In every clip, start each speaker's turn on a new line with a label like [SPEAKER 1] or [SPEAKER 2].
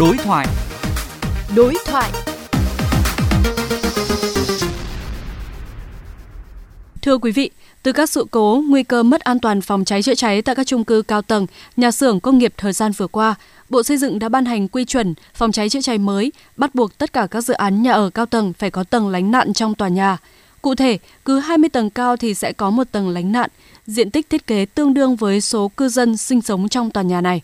[SPEAKER 1] Đối thoại.
[SPEAKER 2] Đối thoại. Thưa quý vị, từ các sự cố, nguy cơ mất an toàn phòng cháy chữa cháy tại các chung cư cao tầng, nhà xưởng công nghiệp thời gian vừa qua, Bộ Xây dựng đã ban hành quy chuẩn phòng cháy chữa cháy mới, bắt buộc tất cả các dự án nhà ở cao tầng phải có tầng lánh nạn trong tòa nhà. Cụ thể, cứ 20 tầng cao thì sẽ có một tầng lánh nạn, diện tích thiết kế tương đương với số cư dân sinh sống trong tòa nhà này.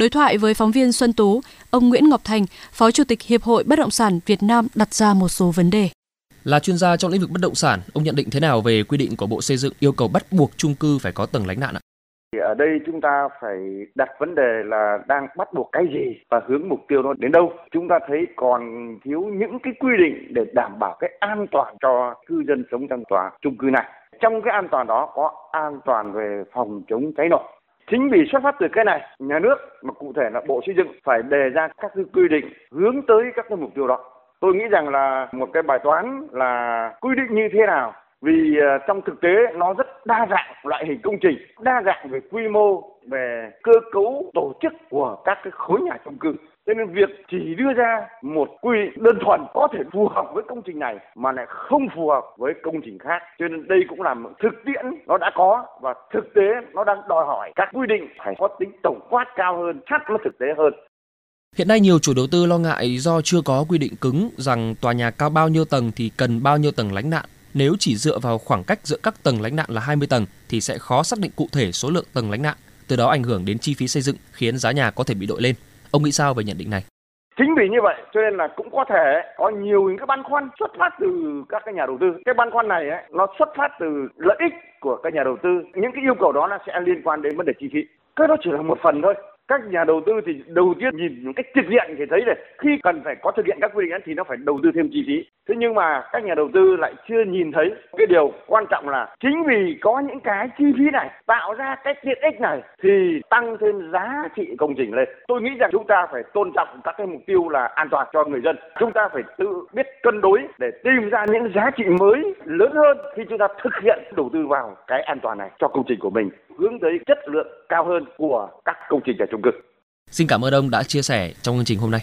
[SPEAKER 2] Đối thoại với phóng viên Xuân Tú, ông Nguyễn Ngọc Thành, Phó Chủ tịch Hiệp hội Bất động sản Việt Nam đặt ra một số vấn đề.
[SPEAKER 3] Là chuyên gia trong lĩnh vực bất động sản, ông nhận định thế nào về quy định của Bộ Xây dựng yêu cầu bắt buộc chung cư phải có tầng lánh nạn ạ?
[SPEAKER 4] Thì ở đây chúng ta phải đặt vấn đề là đang bắt buộc cái gì và hướng mục tiêu nó đến đâu. Chúng ta thấy còn thiếu những cái quy định để đảm bảo cái an toàn cho cư dân sống trong tòa chung cư này. Trong cái an toàn đó có an toàn về phòng chống cháy nổ. Chính vì xuất phát từ cái này, nhà nước mà cụ thể là Bộ Xây dựng phải đề ra các cái quy định hướng tới các cái mục tiêu đó. Tôi nghĩ rằng là một cái bài toán là quy định như thế nào vì ờ, trong thực tế nó rất đa dạng loại hình công trình, đa dạng về quy mô, về cơ cấu tổ chức của các cái khối nhà chung cư. Cho nên việc chỉ đưa ra một quy định đơn thuần có thể phù hợp với công trình này mà lại không phù hợp với công trình khác. Cho nên đây cũng là một thực tiễn nó đã có và thực tế nó đang đòi hỏi các quy định phải có tính tổng quát cao hơn, sát với thực tế hơn.
[SPEAKER 3] Hiện nay nhiều chủ đầu tư lo ngại do chưa có quy định cứng rằng tòa nhà cao bao nhiêu tầng thì cần bao nhiêu tầng lánh nạn. Nếu chỉ dựa vào khoảng cách giữa các tầng lánh nạn là 20 tầng thì sẽ khó xác định cụ thể số lượng tầng lánh nạn, từ đó ảnh hưởng đến chi phí xây dựng khiến giá nhà có thể bị đội lên. Ông nghĩ sao về nhận định này?
[SPEAKER 4] Chính vì như vậy cho nên là cũng có thể có nhiều những cái băn khoăn xuất phát từ các cái nhà đầu tư. Cái băn khoăn này ấy, nó xuất phát từ lợi ích của các nhà đầu tư. Những cái yêu cầu đó nó sẽ liên quan đến vấn đề chi phí. Cái đó chỉ là một phần thôi các nhà đầu tư thì đầu tiên nhìn một cách trực diện thì thấy là khi cần phải có thực hiện các quy định thì nó phải đầu tư thêm chi phí. Thế nhưng mà các nhà đầu tư lại chưa nhìn thấy. Cái điều quan trọng là chính vì có những cái chi phí này, tạo ra cái tiện ích này thì tăng thêm giá trị công trình lên. Tôi nghĩ rằng chúng ta phải tôn trọng các cái mục tiêu là an toàn cho người dân. Chúng ta phải tự biết cân đối để tìm ra những giá trị mới lớn hơn khi chúng ta thực hiện đầu tư vào cái an toàn này cho công trình của mình hướng tới chất lượng cao hơn của các công trình nhà chung cư.
[SPEAKER 3] Xin cảm ơn ông đã chia sẻ trong chương trình hôm nay.